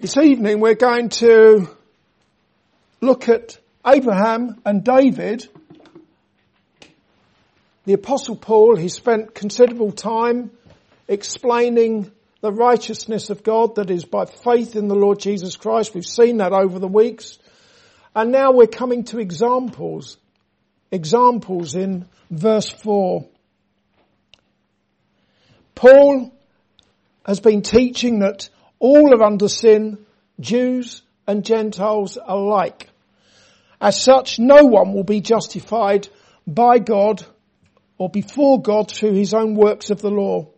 This evening we're going to look at Abraham and David. The apostle Paul, he spent considerable time explaining the righteousness of God that is by faith in the Lord Jesus Christ. We've seen that over the weeks. And now we're coming to examples. Examples in verse 4. Paul has been teaching that all are under sin, Jews and Gentiles alike. As such, no one will be justified by God or before God through his own works of the law.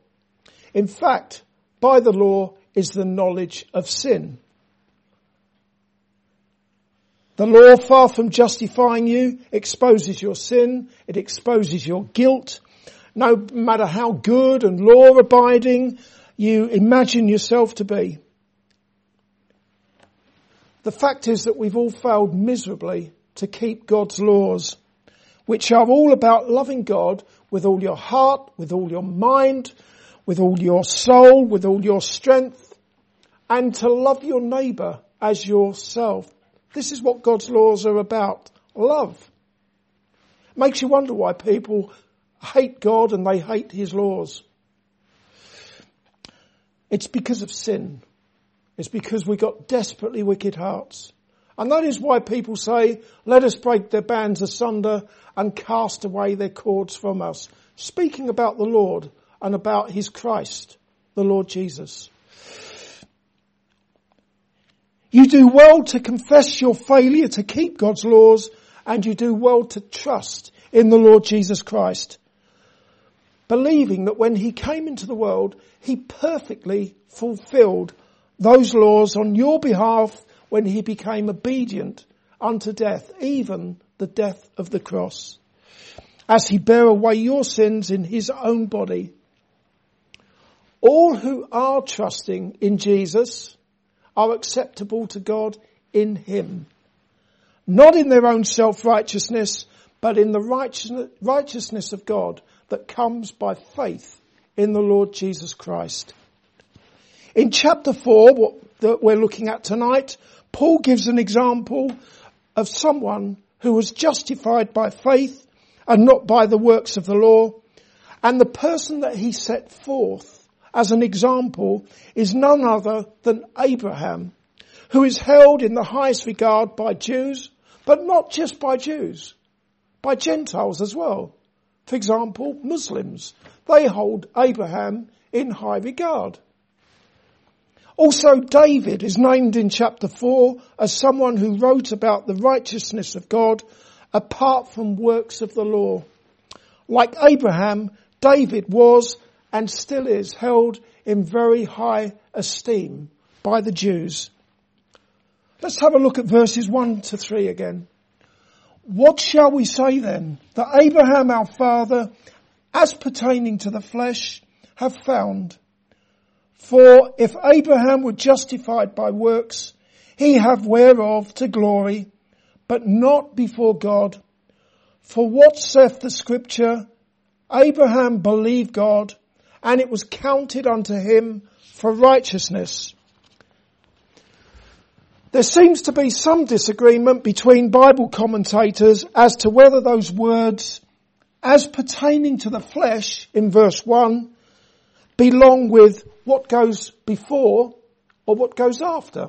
In fact, by the law is the knowledge of sin. The law, far from justifying you, exposes your sin, it exposes your guilt. No matter how good and law abiding you imagine yourself to be. The fact is that we've all failed miserably to keep God's laws, which are all about loving God with all your heart, with all your mind, with all your soul, with all your strength, and to love your neighbour as yourself. This is what God's laws are about. Love. Makes you wonder why people hate God and they hate His laws. It's because of sin. It's because we got desperately wicked hearts. And that is why people say, let us break their bands asunder and cast away their cords from us. Speaking about the Lord and about His Christ, the Lord Jesus. You do well to confess your failure to keep God's laws and you do well to trust in the Lord Jesus Christ believing that when he came into the world, he perfectly fulfilled those laws on your behalf when he became obedient unto death, even the death of the cross, as he bare away your sins in his own body. All who are trusting in Jesus are acceptable to God in him, not in their own self-righteousness, but in the righteousness of God that comes by faith in the Lord Jesus Christ. In chapter 4, what that we're looking at tonight, Paul gives an example of someone who was justified by faith and not by the works of the law. And the person that he set forth as an example is none other than Abraham, who is held in the highest regard by Jews, but not just by Jews, by Gentiles as well. For example, Muslims. They hold Abraham in high regard. Also, David is named in chapter 4 as someone who wrote about the righteousness of God apart from works of the law. Like Abraham, David was and still is held in very high esteem by the Jews. Let's have a look at verses 1 to 3 again. What shall we say then? That Abraham our father, as pertaining to the flesh, have found. For if Abraham were justified by works, he have whereof to glory, but not before God. For what saith the scripture? Abraham believed God, and it was counted unto him for righteousness. There seems to be some disagreement between Bible commentators as to whether those words, as pertaining to the flesh in verse 1, belong with what goes before or what goes after.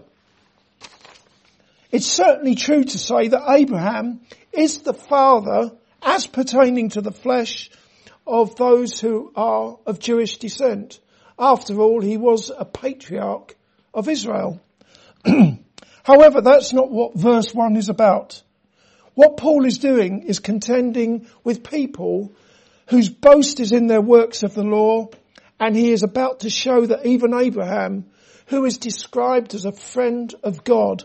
It's certainly true to say that Abraham is the father, as pertaining to the flesh, of those who are of Jewish descent. After all, he was a patriarch of Israel. However, that's not what verse 1 is about. What Paul is doing is contending with people whose boast is in their works of the law, and he is about to show that even Abraham, who is described as a friend of God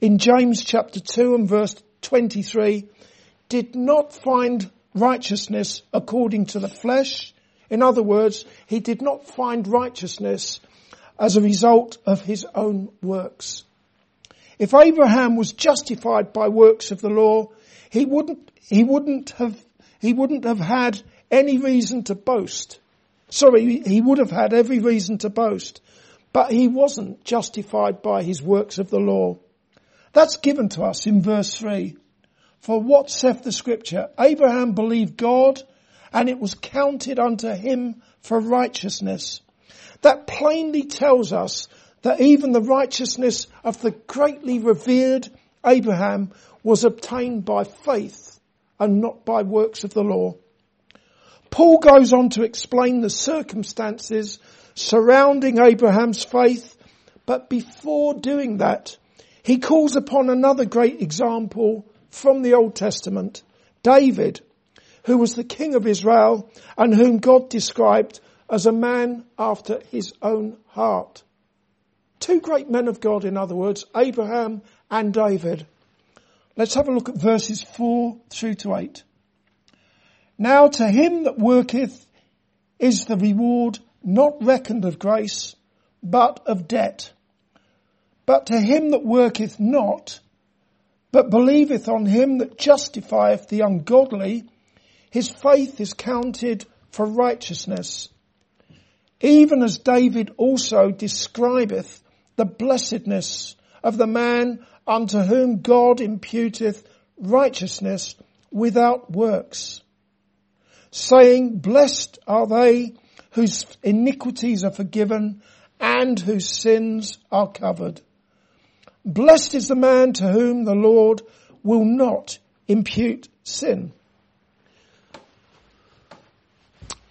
in James chapter 2 and verse 23, did not find righteousness according to the flesh. In other words, he did not find righteousness as a result of his own works. If Abraham was justified by works of the law, he wouldn't, he wouldn't have, he wouldn't have had any reason to boast. Sorry, he would have had every reason to boast. but he wasn't justified by his works of the law. That's given to us in verse 3. For what saith the scripture? Abraham believed God and it was counted unto him for righteousness. That plainly tells us that even the righteousness of the greatly revered Abraham was obtained by faith and not by works of the law. Paul goes on to explain the circumstances surrounding Abraham's faith, but before doing that, he calls upon another great example from the Old Testament, David, who was the king of Israel and whom God described as a man after his own heart. Two great men of God, in other words, Abraham and David. Let's have a look at verses four through to eight. Now to him that worketh is the reward not reckoned of grace, but of debt. But to him that worketh not, but believeth on him that justifieth the ungodly, his faith is counted for righteousness. Even as David also describeth the blessedness of the man unto whom God imputeth righteousness without works, saying, blessed are they whose iniquities are forgiven and whose sins are covered. Blessed is the man to whom the Lord will not impute sin.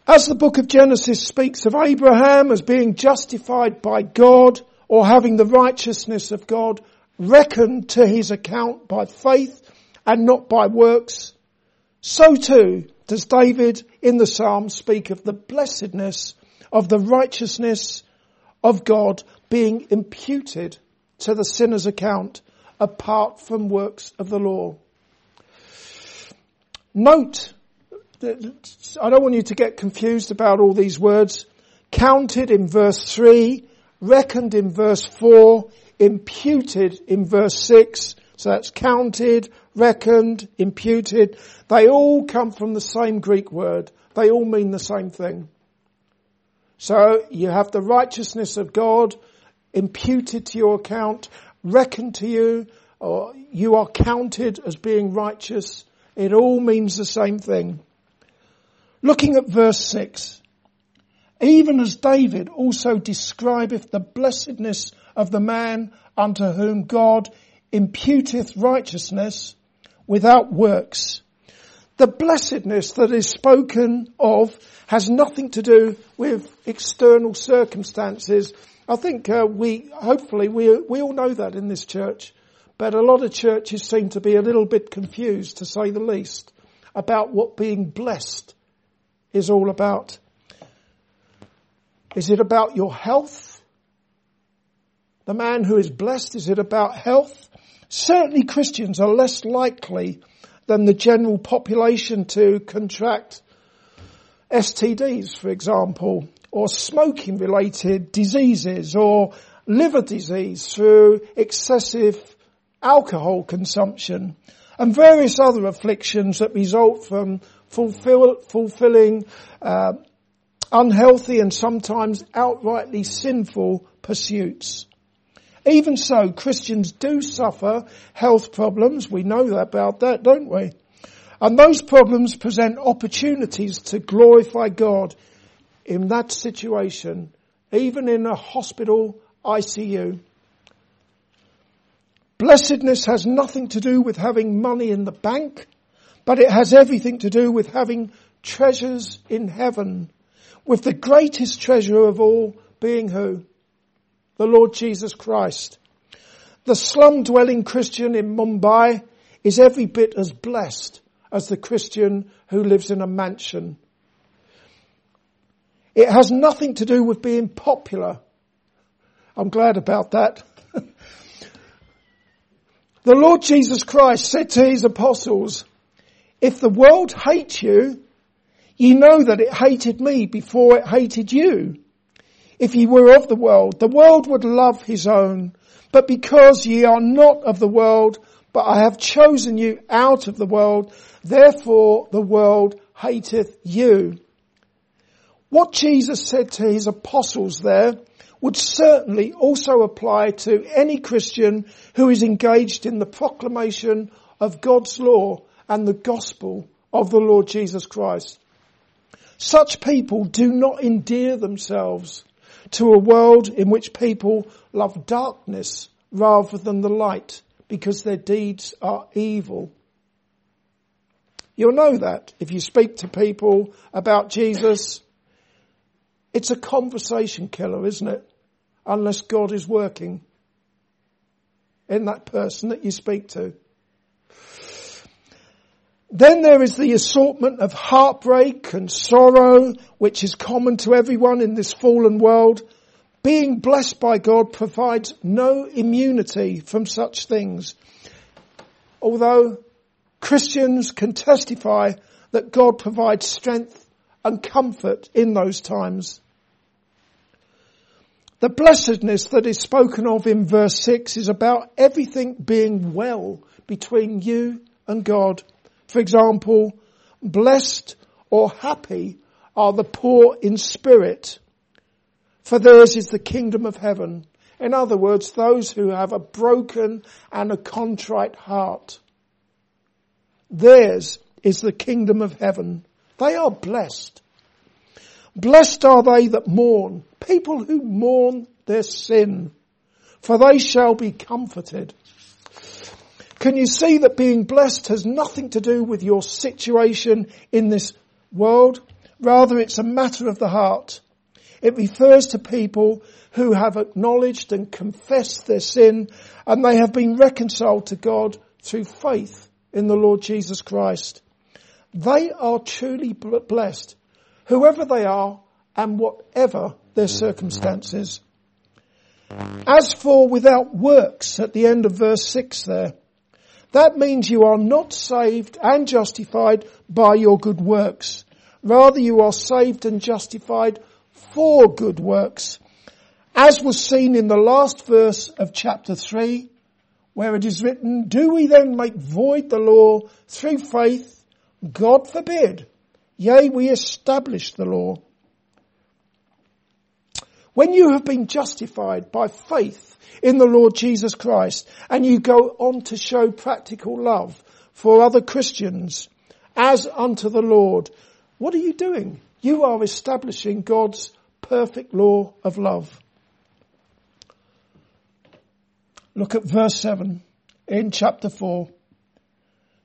As the book of Genesis speaks of Abraham as being justified by God or having the righteousness of God reckoned to his account by faith and not by works, so too does David in the Psalm speak of the blessedness of the righteousness of God being imputed to the sinner's account apart from works of the law. Note I don't want you to get confused about all these words. Counted in verse 3, reckoned in verse 4, imputed in verse 6. So that's counted, reckoned, imputed. They all come from the same Greek word. They all mean the same thing. So you have the righteousness of God imputed to your account, reckoned to you, or you are counted as being righteous. It all means the same thing. Looking at verse 6, even as David also describeth the blessedness of the man unto whom God imputeth righteousness without works. The blessedness that is spoken of has nothing to do with external circumstances. I think uh, we, hopefully, we, we all know that in this church, but a lot of churches seem to be a little bit confused, to say the least, about what being blessed is all about. Is it about your health? The man who is blessed, is it about health? Certainly Christians are less likely than the general population to contract STDs, for example, or smoking related diseases or liver disease through excessive alcohol consumption and various other afflictions that result from fulfill, fulfilling uh, unhealthy and sometimes outrightly sinful pursuits. Even so, Christians do suffer health problems. We know about that, don't we? And those problems present opportunities to glorify God in that situation, even in a hospital ICU. Blessedness has nothing to do with having money in the bank but it has everything to do with having treasures in heaven, with the greatest treasure of all being who? The Lord Jesus Christ. The slum dwelling Christian in Mumbai is every bit as blessed as the Christian who lives in a mansion. It has nothing to do with being popular. I'm glad about that. the Lord Jesus Christ said to his apostles, if the world hates you, ye know that it hated me before it hated you. If ye were of the world, the world would love his own. But because ye are not of the world, but I have chosen you out of the world, therefore the world hateth you. What Jesus said to his apostles there would certainly also apply to any Christian who is engaged in the proclamation of God's law and the gospel of the Lord Jesus Christ. Such people do not endear themselves to a world in which people love darkness rather than the light because their deeds are evil. You'll know that if you speak to people about Jesus. It's a conversation killer, isn't it? unless God is working in that person that you speak to. Then there is the assortment of heartbreak and sorrow, which is common to everyone in this fallen world. Being blessed by God provides no immunity from such things. Although Christians can testify that God provides strength and comfort in those times. The blessedness that is spoken of in verse 6 is about everything being well between you and God. For example, blessed or happy are the poor in spirit, for theirs is the kingdom of heaven. In other words, those who have a broken and a contrite heart. Theirs is the kingdom of heaven. They are blessed. Blessed are they that mourn, people who mourn their sin, for they shall be comforted. Can you see that being blessed has nothing to do with your situation in this world? Rather, it's a matter of the heart. It refers to people who have acknowledged and confessed their sin and they have been reconciled to God through faith in the Lord Jesus Christ. They are truly blessed whoever they are and whatever their circumstances. As for without works at the end of verse 6 there, that means you are not saved and justified by your good works. Rather you are saved and justified for good works. As was seen in the last verse of chapter 3, where it is written, do we then make void the law through faith? God forbid. Yea, we establish the law. When you have been justified by faith in the Lord Jesus Christ and you go on to show practical love for other Christians as unto the Lord, what are you doing? You are establishing God's perfect law of love. Look at verse 7 in chapter 4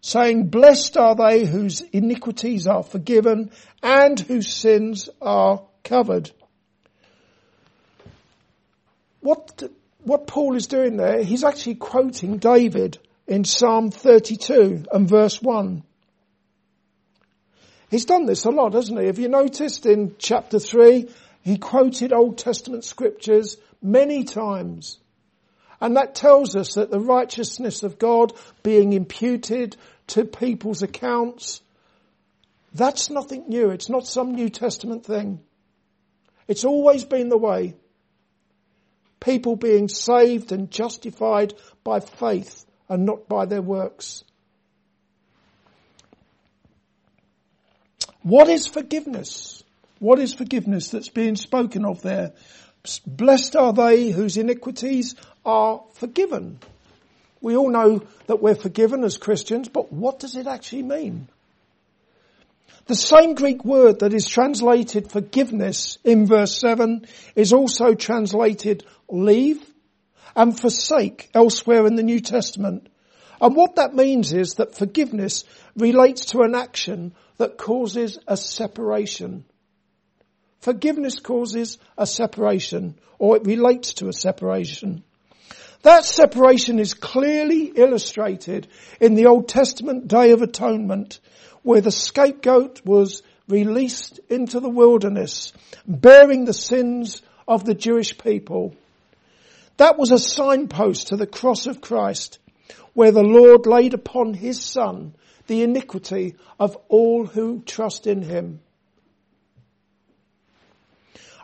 saying, blessed are they whose iniquities are forgiven and whose sins are covered. What, what Paul is doing there, he's actually quoting David in Psalm 32 and verse 1. He's done this a lot, hasn't he? Have you noticed in chapter 3, he quoted Old Testament scriptures many times. And that tells us that the righteousness of God being imputed to people's accounts, that's nothing new. It's not some New Testament thing. It's always been the way. People being saved and justified by faith and not by their works. What is forgiveness? What is forgiveness that's being spoken of there? Blessed are they whose iniquities are forgiven. We all know that we're forgiven as Christians, but what does it actually mean? The same Greek word that is translated forgiveness in verse 7 is also translated leave and forsake elsewhere in the New Testament. And what that means is that forgiveness relates to an action that causes a separation. Forgiveness causes a separation or it relates to a separation. That separation is clearly illustrated in the Old Testament Day of Atonement where the scapegoat was released into the wilderness bearing the sins of the Jewish people. That was a signpost to the cross of Christ where the Lord laid upon his son the iniquity of all who trust in him.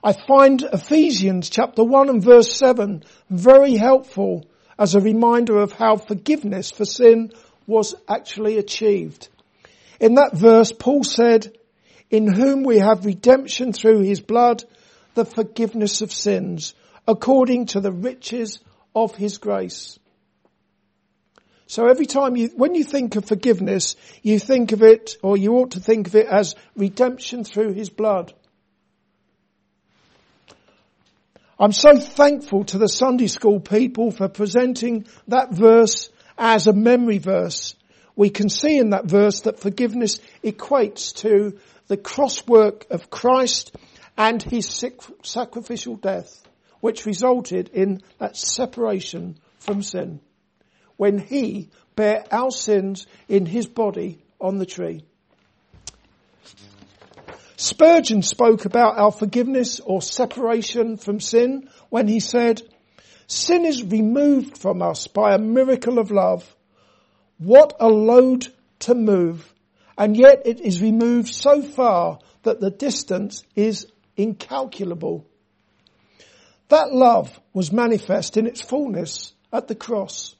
I find Ephesians chapter 1 and verse 7 very helpful as a reminder of how forgiveness for sin was actually achieved. In that verse, Paul said, in whom we have redemption through his blood, the forgiveness of sins, according to the riches of his grace. So every time you, when you think of forgiveness, you think of it, or you ought to think of it as redemption through his blood. I'm so thankful to the Sunday school people for presenting that verse as a memory verse. We can see in that verse that forgiveness equates to the cross work of Christ and his sacrificial death, which resulted in that separation from sin when he bare our sins in his body on the tree. Spurgeon spoke about our forgiveness or separation from sin when he said, sin is removed from us by a miracle of love. What a load to move. And yet it is removed so far that the distance is incalculable. That love was manifest in its fullness at the cross.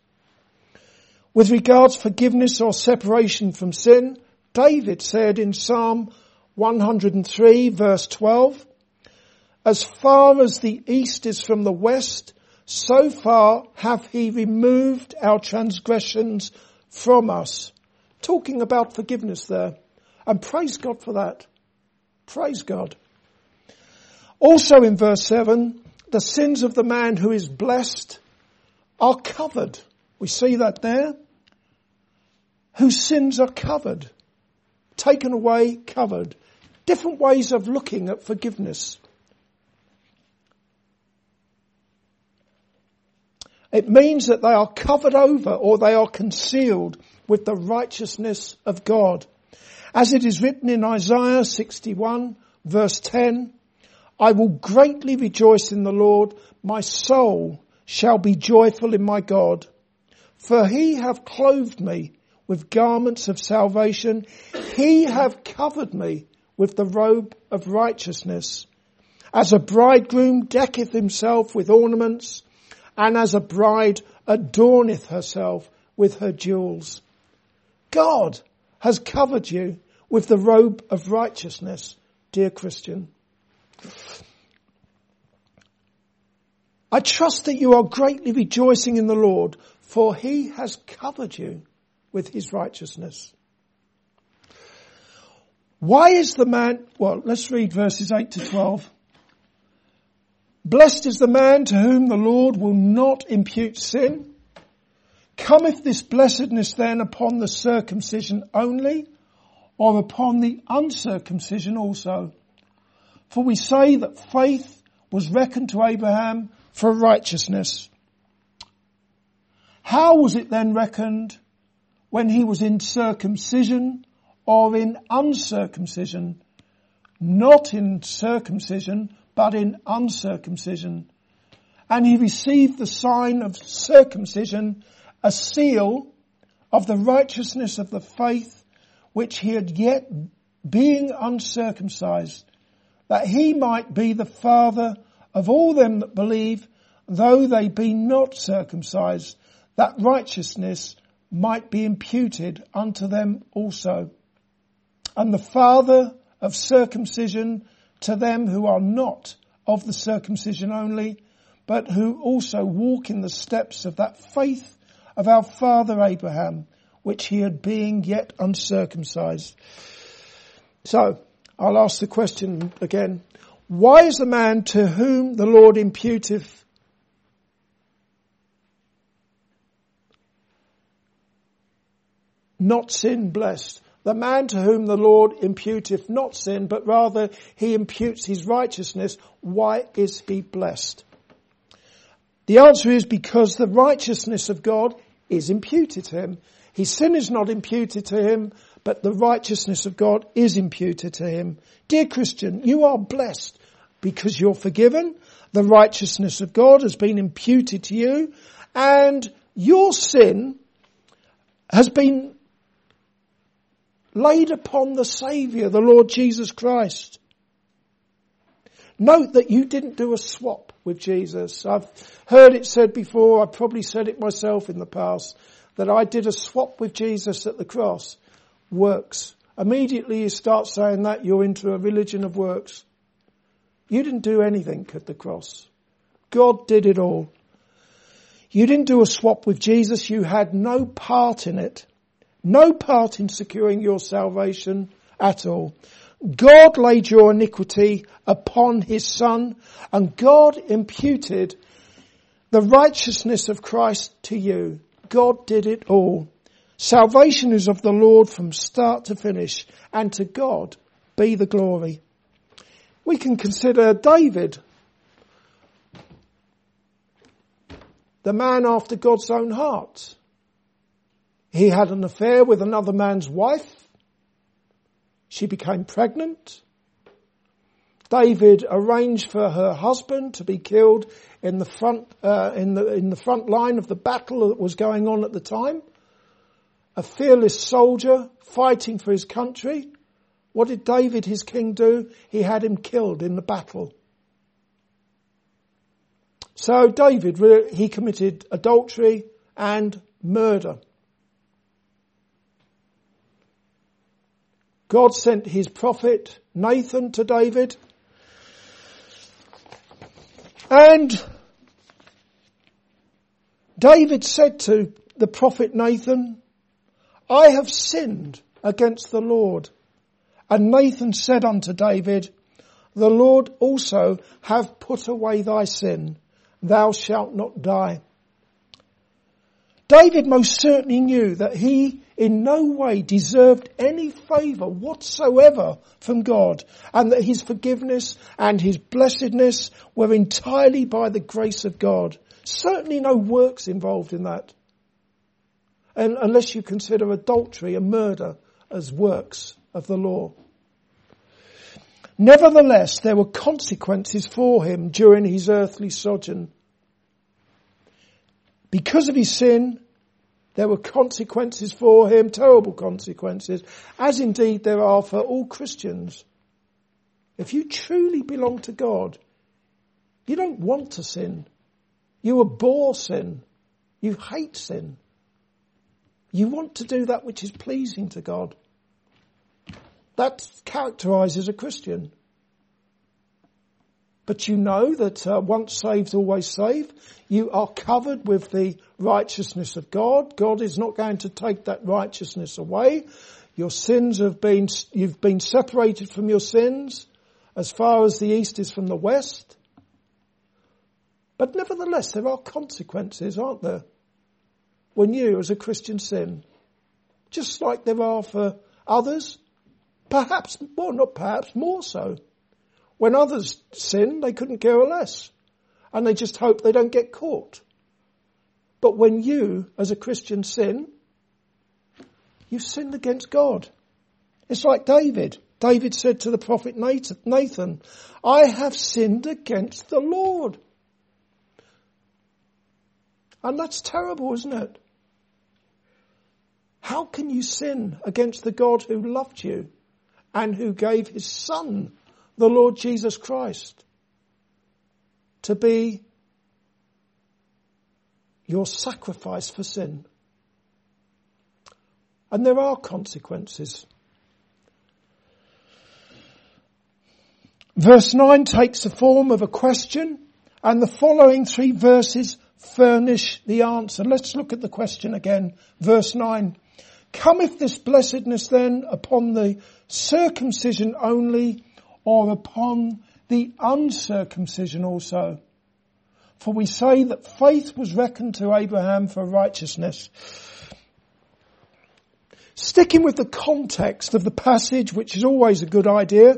With regards forgiveness or separation from sin, David said in Psalm 103 verse 12, as far as the east is from the west, so far have he removed our transgressions from us. Talking about forgiveness there. And praise God for that. Praise God. Also in verse 7, the sins of the man who is blessed are covered. We see that there. Whose sins are covered. Taken away, covered. Different ways of looking at forgiveness. It means that they are covered over or they are concealed with the righteousness of God. As it is written in Isaiah 61 verse 10, I will greatly rejoice in the Lord. My soul shall be joyful in my God. For he hath clothed me with garments of salvation. He hath covered me with the robe of righteousness. As a bridegroom decketh himself with ornaments, and as a bride adorneth herself with her jewels. God has covered you with the robe of righteousness, dear Christian. I trust that you are greatly rejoicing in the Lord, for he has covered you with his righteousness. Why is the man, well, let's read verses 8 to 12. Blessed is the man to whom the Lord will not impute sin. Cometh this blessedness then upon the circumcision only, or upon the uncircumcision also? For we say that faith was reckoned to Abraham for righteousness. How was it then reckoned when he was in circumcision or in uncircumcision? Not in circumcision, but in uncircumcision. And he received the sign of circumcision, a seal of the righteousness of the faith which he had yet being uncircumcised, that he might be the father of all them that believe, though they be not circumcised, that righteousness might be imputed unto them also. And the father of circumcision to them who are not of the circumcision only, but who also walk in the steps of that faith of our father Abraham, which he had being yet uncircumcised. So, I'll ask the question again. Why is the man to whom the Lord imputeth not sin blessed. The man to whom the Lord imputeth not sin, but rather he imputes his righteousness, why is he blessed? The answer is because the righteousness of God is imputed to him. His sin is not imputed to him, but the righteousness of God is imputed to him. Dear Christian, you are blessed because you're forgiven. The righteousness of God has been imputed to you and your sin has been laid upon the Saviour, the Lord Jesus Christ. Note that you didn't do a swap with Jesus. I've heard it said before, I've probably said it myself in the past, that I did a swap with Jesus at the cross. Works. Immediately you start saying that, you're into a religion of works. You didn't do anything at the cross. God did it all. You didn't do a swap with Jesus. You had no part in it. No part in securing your salvation at all. God laid your iniquity upon his son and God imputed the righteousness of Christ to you. God did it all. Salvation is of the Lord from start to finish and to God be the glory. We can consider David, the man after God's own heart. He had an affair with another man's wife. She became pregnant. David arranged for her husband to be killed in the front uh, in the in the front line of the battle that was going on at the time. A fearless soldier fighting for his country. What did David, his king, do? He had him killed in the battle. So David, he committed adultery and murder. God sent his prophet Nathan to David and David said to the prophet Nathan, I have sinned against the Lord. And Nathan said unto David, the Lord also have put away thy sin. Thou shalt not die. David most certainly knew that he in no way deserved any favour whatsoever from God and that his forgiveness and his blessedness were entirely by the grace of God. Certainly no works involved in that. And unless you consider adultery and murder as works of the law. Nevertheless, there were consequences for him during his earthly sojourn. Because of his sin, there were consequences for him, terrible consequences, as indeed there are for all Christians. If you truly belong to God, you don't want to sin. You abhor sin. You hate sin. You want to do that which is pleasing to God. That characterizes a Christian. But you know that uh, once saved, always saved. You are covered with the righteousness of God. God is not going to take that righteousness away. Your sins have been, you've been separated from your sins as far as the east is from the west. But nevertheless, there are consequences, aren't there? When you, as a Christian, sin. Just like there are for others. Perhaps, well not perhaps, more so. When others sin, they couldn't care less. And they just hope they don't get caught. But when you, as a Christian, sin, you've sinned against God. It's like David. David said to the prophet Nathan, I have sinned against the Lord. And that's terrible, isn't it? How can you sin against the God who loved you and who gave his son the Lord Jesus Christ to be your sacrifice for sin. And there are consequences. Verse 9 takes the form of a question and the following three verses furnish the answer. Let's look at the question again. Verse 9. Cometh this blessedness then upon the circumcision only or upon the uncircumcision also. For we say that faith was reckoned to Abraham for righteousness. Sticking with the context of the passage, which is always a good idea,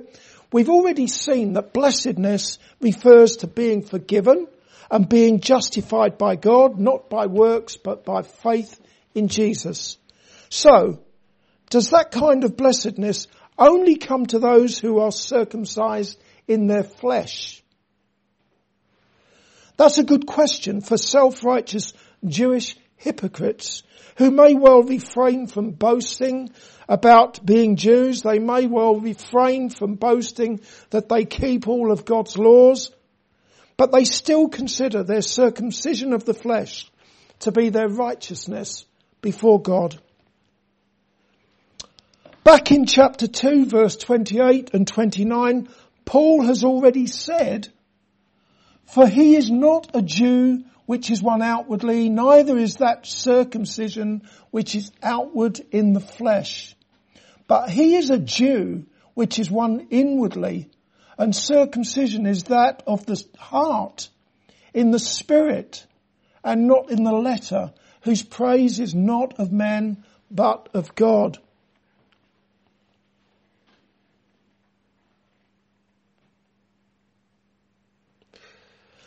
we've already seen that blessedness refers to being forgiven and being justified by God, not by works, but by faith in Jesus. So, does that kind of blessedness only come to those who are circumcised in their flesh? That's a good question for self-righteous Jewish hypocrites who may well refrain from boasting about being Jews. They may well refrain from boasting that they keep all of God's laws, but they still consider their circumcision of the flesh to be their righteousness before God. Back in chapter 2 verse 28 and 29, Paul has already said, For he is not a Jew which is one outwardly, neither is that circumcision which is outward in the flesh. But he is a Jew which is one inwardly, and circumcision is that of the heart, in the spirit, and not in the letter, whose praise is not of men, but of God.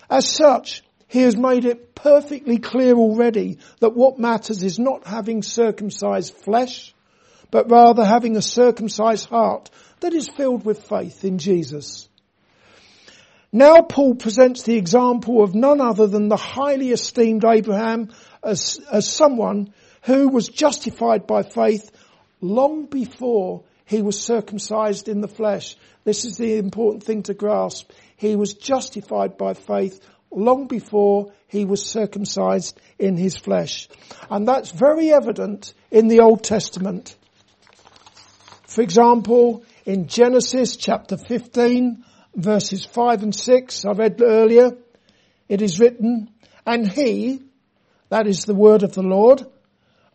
As such, he has made it perfectly clear already that what matters is not having circumcised flesh, but rather having a circumcised heart that is filled with faith in Jesus. Now Paul presents the example of none other than the highly esteemed Abraham as, as someone who was justified by faith long before he was circumcised in the flesh. This is the important thing to grasp. He was justified by faith long before he was circumcised in his flesh. And that's very evident in the Old Testament. For example, in Genesis chapter 15 verses 5 and 6, I read earlier, it is written, and he, that is the word of the Lord,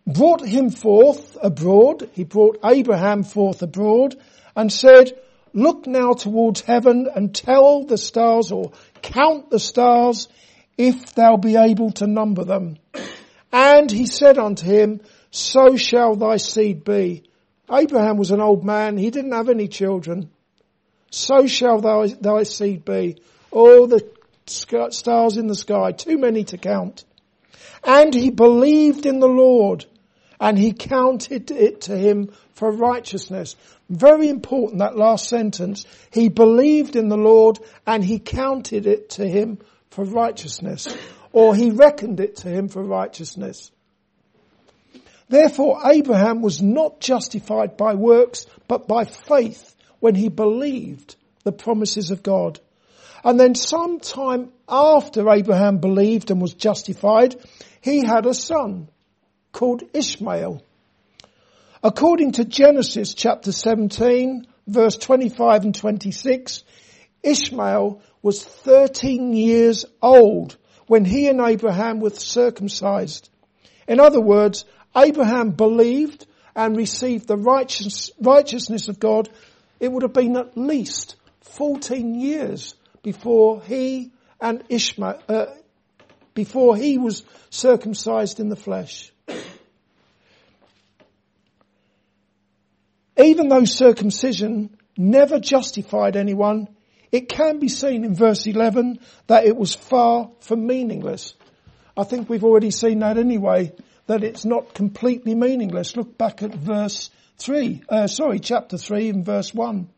brought him forth abroad, he brought Abraham forth abroad, and said, look now towards heaven and tell the stars or count the stars if thou be able to number them. And he said unto him, so shall thy seed be. Abraham was an old man. He didn't have any children. So shall thy, thy seed be. All the stars in the sky, too many to count. And he believed in the Lord and he counted it to him for righteousness. Very important, that last sentence. He believed in the Lord and he counted it to him for righteousness. Or he reckoned it to him for righteousness. Therefore, Abraham was not justified by works, but by faith when he believed the promises of God. And then sometime after Abraham believed and was justified, he had a son called Ishmael. According to Genesis chapter 17 verse 25 and 26, Ishmael was 13 years old when he and Abraham were circumcised. In other words, Abraham believed and received the righteous, righteousness of God, it would have been at least 14 years before he and Ishmael, uh, before he was circumcised in the flesh. Even though circumcision never justified anyone, it can be seen in verse 11 that it was far from meaningless. I think we've already seen that anyway that it's not completely meaningless. Look back at verse 3, uh, sorry, chapter 3 and verse 1.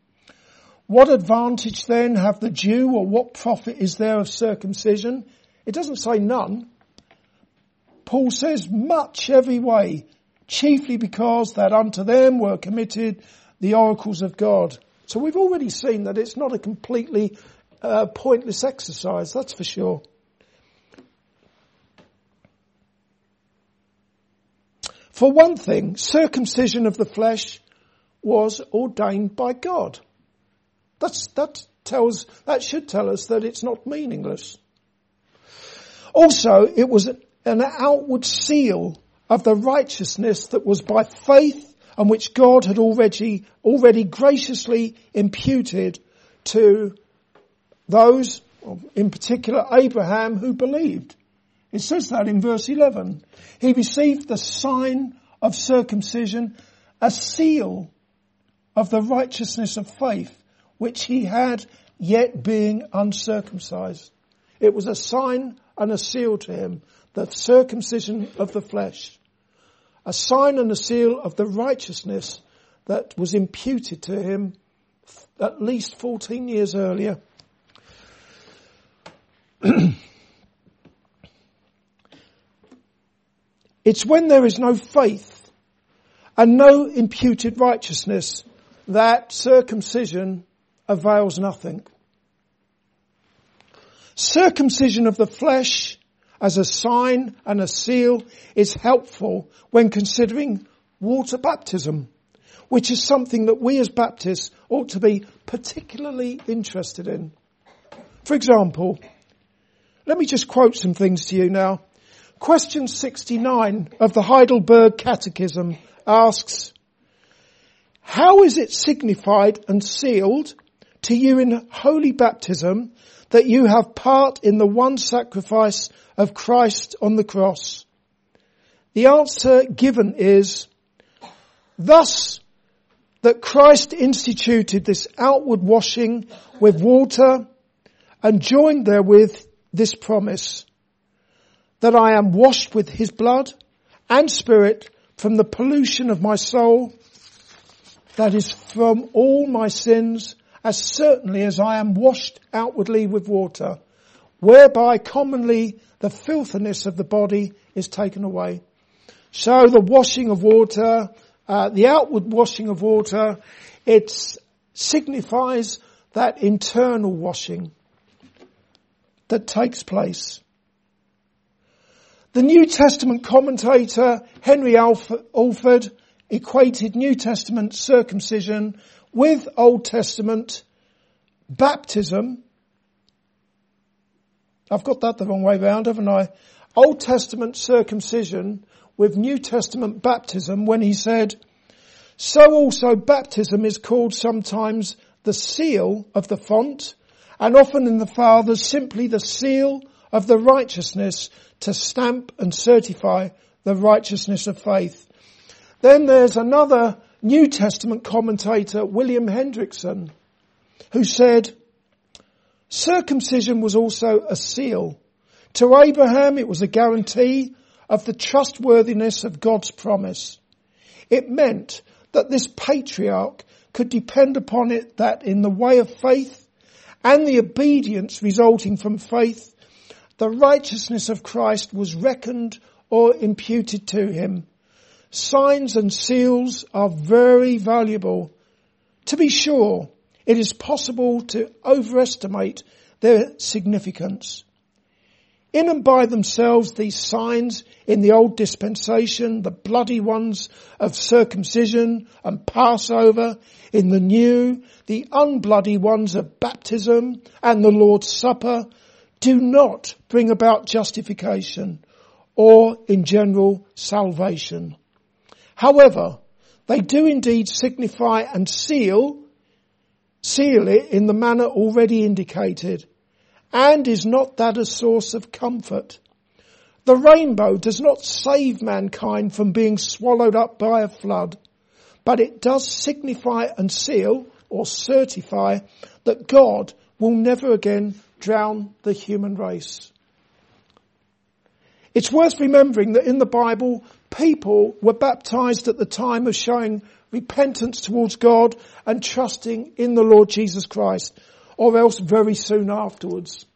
What advantage then have the Jew or what profit is there of circumcision? It doesn't say none. Paul says much every way, chiefly because that unto them were committed the oracles of God. So we've already seen that it's not a completely uh, pointless exercise, that's for sure. For one thing, circumcision of the flesh was ordained by God. That's, that tells, that should tell us that it's not meaningless. Also, it was an outward seal of the righteousness that was by faith and which God had already, already graciously imputed to those, in particular Abraham, who believed. It says that in verse 11. He received the sign of circumcision, a seal of the righteousness of faith, which he had yet being uncircumcised. It was a sign and a seal to him, the circumcision of the flesh. A sign and a seal of the righteousness that was imputed to him at least 14 years earlier. It's when there is no faith and no imputed righteousness that circumcision avails nothing. Circumcision of the flesh as a sign and a seal is helpful when considering water baptism, which is something that we as Baptists ought to be particularly interested in. For example, Let me just quote some things to you now. Question 69 of the Heidelberg Catechism asks, how is it signified and sealed to you in holy baptism that you have part in the one sacrifice of Christ on the cross? The answer given is, thus that Christ instituted this outward washing with water and joined therewith this promise that I am washed with his blood and spirit from the pollution of my soul, that is from all my sins, as certainly as I am washed outwardly with water, whereby commonly the filthiness of the body is taken away. So the washing of water, uh, the outward washing of water, it signifies that internal washing that takes place. The New Testament commentator Henry Alford equated New Testament circumcision with Old Testament baptism. I've got that the wrong way round, haven't I? Old Testament circumcision with New Testament baptism when he said, so also baptism is called sometimes the seal of the font and often in the Fathers simply the seal of the righteousness to stamp and certify the righteousness of faith. Then there's another New Testament commentator, William Hendriksen, who said, circumcision was also a seal. To Abraham it was a guarantee of the trustworthiness of God's promise. It meant that this patriarch could depend upon it that in the way of faith and the obedience resulting from faith, the righteousness of Christ was reckoned or imputed to him. Signs and seals are very valuable. To be sure, it is possible to overestimate their significance. In and by themselves, these signs in the old dispensation, the bloody ones of circumcision and Passover, in the new, the unbloody ones of baptism and the Lord's Supper, do not bring about justification or in general salvation. However, they do indeed signify and seal, seal it in the manner already indicated and is not that a source of comfort? The rainbow does not save mankind from being swallowed up by a flood, but it does signify and seal or certify that God will never again drown the human race. It's worth remembering that in the Bible, people were baptized at the time of showing repentance towards God and trusting in the Lord Jesus Christ or else very soon afterwards.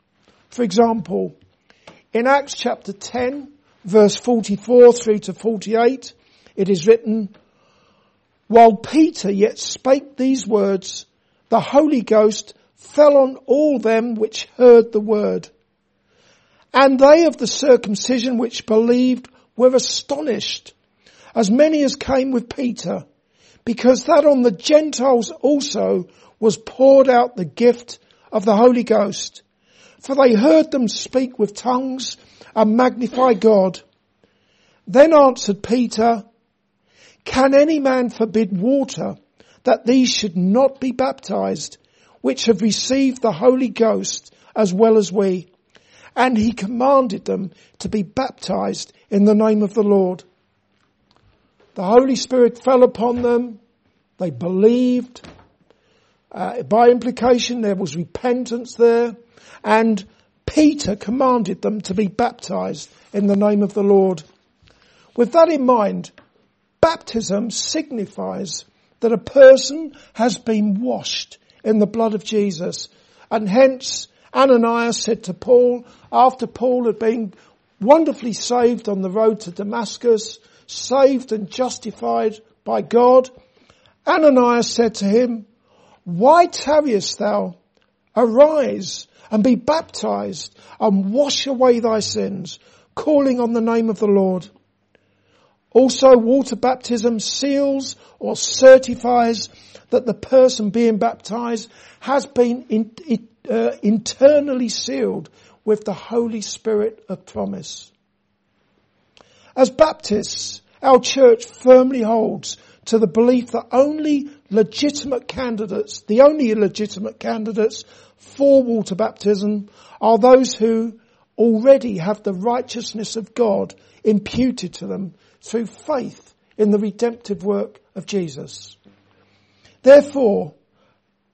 For example, in Acts chapter 10 verse 44 through to 48, it is written, while Peter yet spake these words, the Holy Ghost fell on all them which heard the word. And they of the circumcision which believed were astonished, as many as came with Peter, because that on the Gentiles also was poured out the gift of the Holy Ghost. For they heard them speak with tongues and magnify God. Then answered Peter, can any man forbid water that these should not be baptized, which have received the Holy Ghost as well as we? And he commanded them to be baptized in the name of the Lord. The Holy Spirit fell upon them. They believed uh, by implication, there was repentance there, and Peter commanded them to be baptized in the name of the Lord. With that in mind, baptism signifies that a person has been washed in the blood of Jesus. And hence, Ananias said to Paul, after Paul had been wonderfully saved on the road to Damascus, saved and justified by God, Ananias said to him, why tarriest thou? Arise and be baptized and wash away thy sins, calling on the name of the Lord. Also water baptism seals or certifies that the person being baptized has been in, uh, internally sealed with the Holy Spirit of promise. As Baptists, our church firmly holds to the belief that only legitimate candidates, the only legitimate candidates for water baptism are those who already have the righteousness of God imputed to them through faith in the redemptive work of Jesus. Therefore,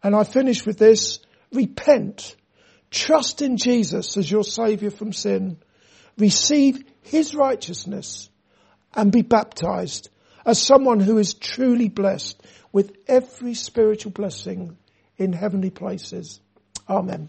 and I finish with this, repent, trust in Jesus as your saviour from sin, receive his righteousness and be baptized as someone who is truly blessed with every spiritual blessing in heavenly places. Amen.